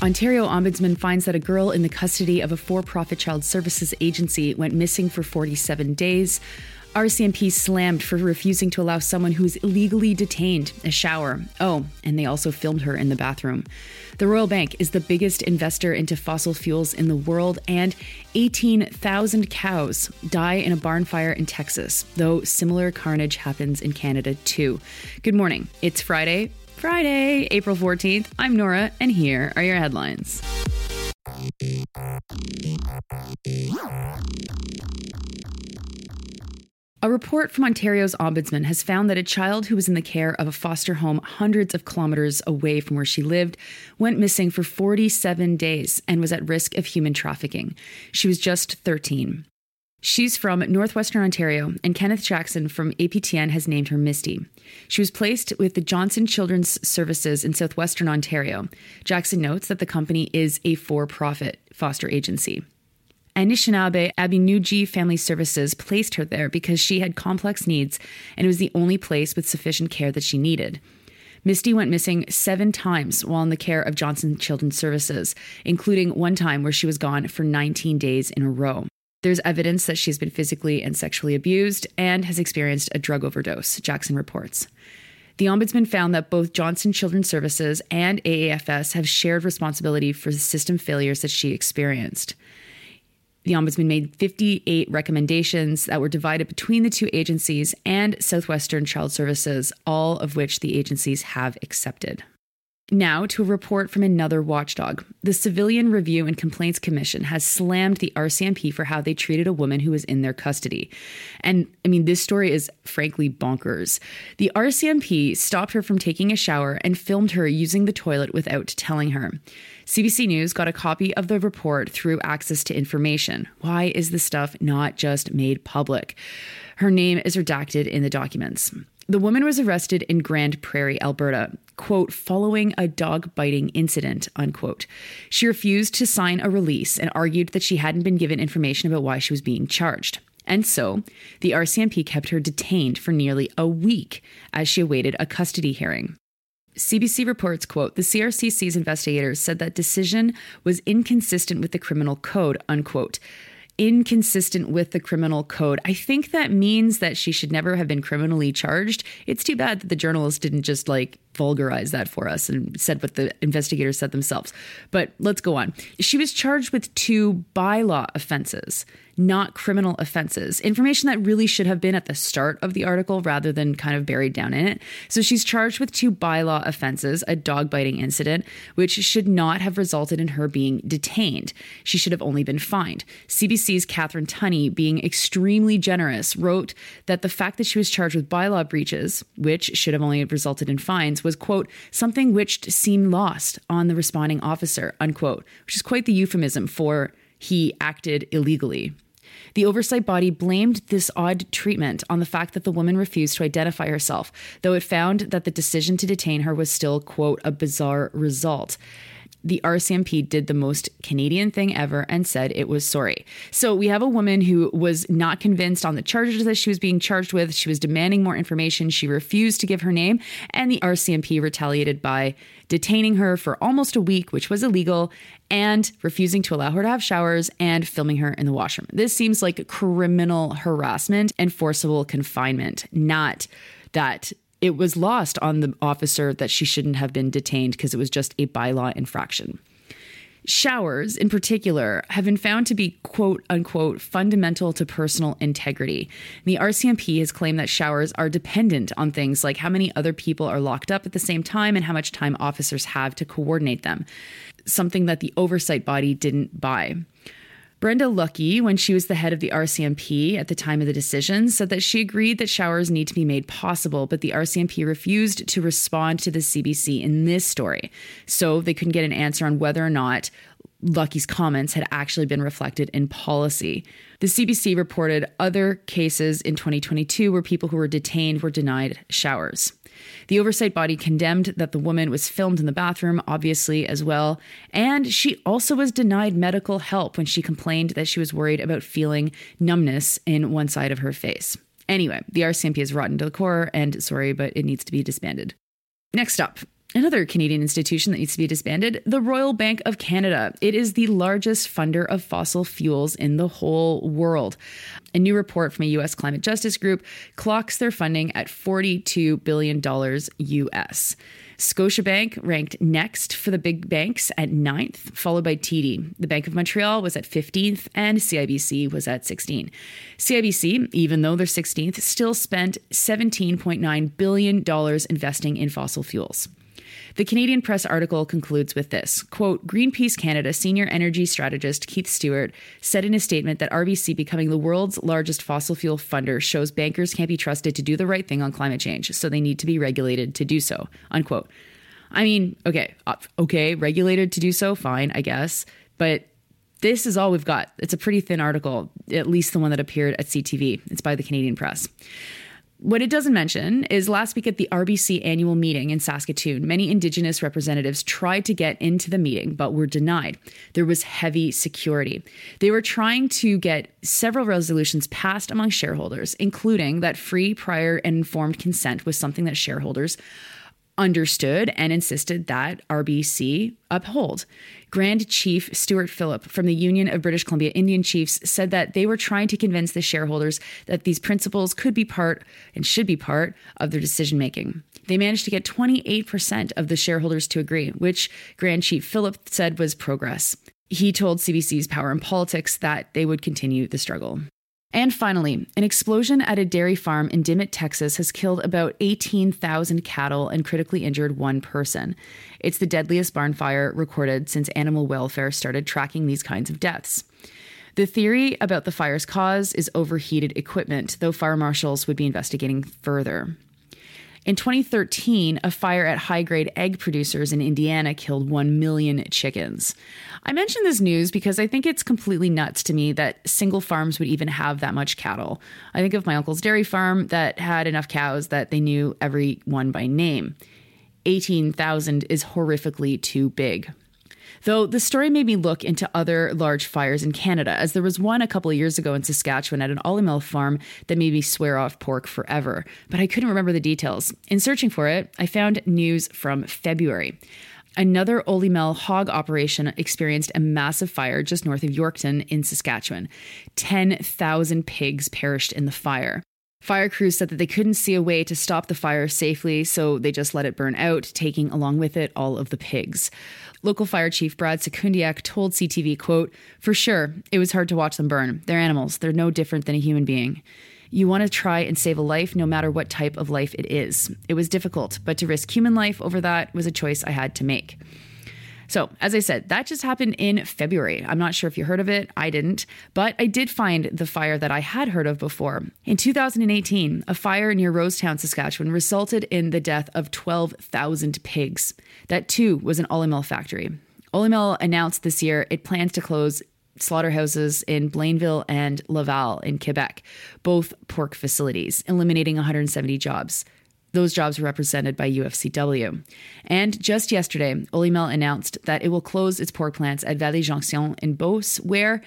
Ontario Ombudsman finds that a girl in the custody of a for profit child services agency went missing for 47 days. RCMP slammed for refusing to allow someone who is illegally detained a shower. Oh, and they also filmed her in the bathroom. The Royal Bank is the biggest investor into fossil fuels in the world, and 18,000 cows die in a barn fire in Texas, though similar carnage happens in Canada too. Good morning. It's Friday, Friday, April 14th. I'm Nora, and here are your headlines. A report from Ontario's Ombudsman has found that a child who was in the care of a foster home hundreds of kilometers away from where she lived went missing for 47 days and was at risk of human trafficking. She was just 13. She's from Northwestern Ontario, and Kenneth Jackson from APTN has named her Misty. She was placed with the Johnson Children's Services in Southwestern Ontario. Jackson notes that the company is a for profit foster agency. Anishinaabe Abinoojii Family Services placed her there because she had complex needs and it was the only place with sufficient care that she needed. Misty went missing seven times while in the care of Johnson Children's Services, including one time where she was gone for 19 days in a row. There's evidence that she's been physically and sexually abused and has experienced a drug overdose, Jackson reports. The Ombudsman found that both Johnson Children's Services and AAFS have shared responsibility for the system failures that she experienced. The Ombudsman made 58 recommendations that were divided between the two agencies and Southwestern Child Services, all of which the agencies have accepted. Now, to a report from another watchdog. The Civilian Review and Complaints Commission has slammed the RCMP for how they treated a woman who was in their custody. And I mean, this story is frankly bonkers. The RCMP stopped her from taking a shower and filmed her using the toilet without telling her. CBC News got a copy of the report through access to information. Why is the stuff not just made public? Her name is redacted in the documents. The woman was arrested in Grande Prairie, Alberta, quote, following a dog biting incident, unquote. She refused to sign a release and argued that she hadn't been given information about why she was being charged. And so, the RCMP kept her detained for nearly a week as she awaited a custody hearing. CBC reports, quote, the CRCC's investigators said that decision was inconsistent with the criminal code, unquote inconsistent with the criminal code. I think that means that she should never have been criminally charged. It's too bad that the journalist didn't just like vulgarize that for us and said what the investigators said themselves. But let's go on. She was charged with two bylaw offenses not criminal offenses. Information that really should have been at the start of the article rather than kind of buried down in it. So she's charged with two bylaw offenses a dog biting incident, which should not have resulted in her being detained. She should have only been fined. CBC's Catherine Tunney, being extremely generous, wrote that the fact that she was charged with bylaw breaches, which should have only resulted in fines, was, quote, something which seemed lost on the responding officer, unquote, which is quite the euphemism for he acted illegally. The oversight body blamed this odd treatment on the fact that the woman refused to identify herself, though it found that the decision to detain her was still, quote, a bizarre result the RCMP did the most Canadian thing ever and said it was sorry. So we have a woman who was not convinced on the charges that she was being charged with. She was demanding more information. She refused to give her name, and the RCMP retaliated by detaining her for almost a week, which was illegal, and refusing to allow her to have showers and filming her in the washroom. This seems like criminal harassment and forcible confinement, not that it was lost on the officer that she shouldn't have been detained because it was just a bylaw infraction. Showers, in particular, have been found to be quote unquote fundamental to personal integrity. The RCMP has claimed that showers are dependent on things like how many other people are locked up at the same time and how much time officers have to coordinate them, something that the oversight body didn't buy. Brenda Lucki, when she was the head of the RCMP at the time of the decision, said that she agreed that showers need to be made possible, but the RCMP refused to respond to the CBC in this story. So they couldn't get an answer on whether or not Lucki's comments had actually been reflected in policy. The CBC reported other cases in 2022 where people who were detained were denied showers. The oversight body condemned that the woman was filmed in the bathroom, obviously, as well. And she also was denied medical help when she complained that she was worried about feeling numbness in one side of her face. Anyway, the RCMP is rotten to the core, and sorry, but it needs to be disbanded. Next up, Another Canadian institution that needs to be disbanded, the Royal Bank of Canada. It is the largest funder of fossil fuels in the whole world. A new report from a US climate justice group clocks their funding at $42 billion US. Scotiabank ranked next for the big banks at ninth, followed by TD. The Bank of Montreal was at 15th, and CIBC was at 16. CIBC, even though they're 16th, still spent $17.9 billion investing in fossil fuels. The Canadian Press article concludes with this quote, Greenpeace Canada senior energy strategist Keith Stewart said in a statement that RBC becoming the world's largest fossil fuel funder shows bankers can't be trusted to do the right thing on climate change, so they need to be regulated to do so. Unquote. I mean, okay, uh, okay, regulated to do so, fine, I guess. But this is all we've got. It's a pretty thin article, at least the one that appeared at CTV. It's by the Canadian Press. What it doesn't mention is last week at the RBC annual meeting in Saskatoon, many Indigenous representatives tried to get into the meeting but were denied. There was heavy security. They were trying to get several resolutions passed among shareholders, including that free, prior, and informed consent was something that shareholders understood and insisted that RBC uphold. Grand Chief Stewart Phillip from the Union of British Columbia Indian Chiefs said that they were trying to convince the shareholders that these principles could be part and should be part of their decision making. They managed to get 28% of the shareholders to agree, which Grand Chief Phillip said was progress. He told CBC's Power and Politics that they would continue the struggle. And finally, an explosion at a dairy farm in Dimmitt, Texas has killed about 18,000 cattle and critically injured one person. It's the deadliest barn fire recorded since animal welfare started tracking these kinds of deaths. The theory about the fire's cause is overheated equipment, though fire marshals would be investigating further. In 2013, a fire at high grade egg producers in Indiana killed 1 million chickens. I mention this news because I think it's completely nuts to me that single farms would even have that much cattle. I think of my uncle's dairy farm that had enough cows that they knew every one by name. 18,000 is horrifically too big. Though the story made me look into other large fires in Canada, as there was one a couple of years ago in Saskatchewan at an Olymel farm that made me swear off pork forever, but I couldn't remember the details. In searching for it, I found news from February. Another Olymel hog operation experienced a massive fire just north of Yorkton in Saskatchewan. 10,000 pigs perished in the fire. Fire crews said that they couldn't see a way to stop the fire safely, so they just let it burn out, taking along with it all of the pigs. Local fire chief Brad Sekundiak told CTV, quote, For sure, it was hard to watch them burn. They're animals. They're no different than a human being. You want to try and save a life no matter what type of life it is. It was difficult, but to risk human life over that was a choice I had to make. So, as I said, that just happened in February. I'm not sure if you heard of it. I didn't, but I did find the fire that I had heard of before. In 2018, a fire near Rosetown, Saskatchewan resulted in the death of 12,000 pigs. That too was an Olymel factory. Olymel announced this year it plans to close slaughterhouses in Blainville and Laval in Quebec, both pork facilities, eliminating 170 jobs. Those jobs were represented by UFCW. And just yesterday, Olymel announced that it will close its pork plants at Vallée Jonction in Beauce, where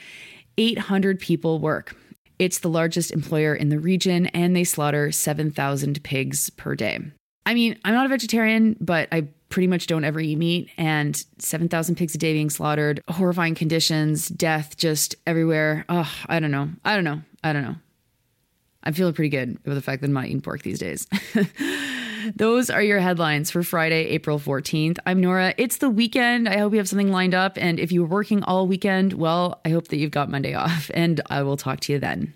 800 people work. It's the largest employer in the region, and they slaughter 7,000 pigs per day. I mean, I'm not a vegetarian, but I pretty much don't ever eat meat, and 7,000 pigs a day being slaughtered, horrifying conditions, death just everywhere. Oh, I don't know. I don't know. I don't know. I'm feeling pretty good with the fact that I'm not eating pork these days. Those are your headlines for Friday, April 14th. I'm Nora. It's the weekend. I hope you have something lined up. And if you're working all weekend, well, I hope that you've got Monday off. And I will talk to you then.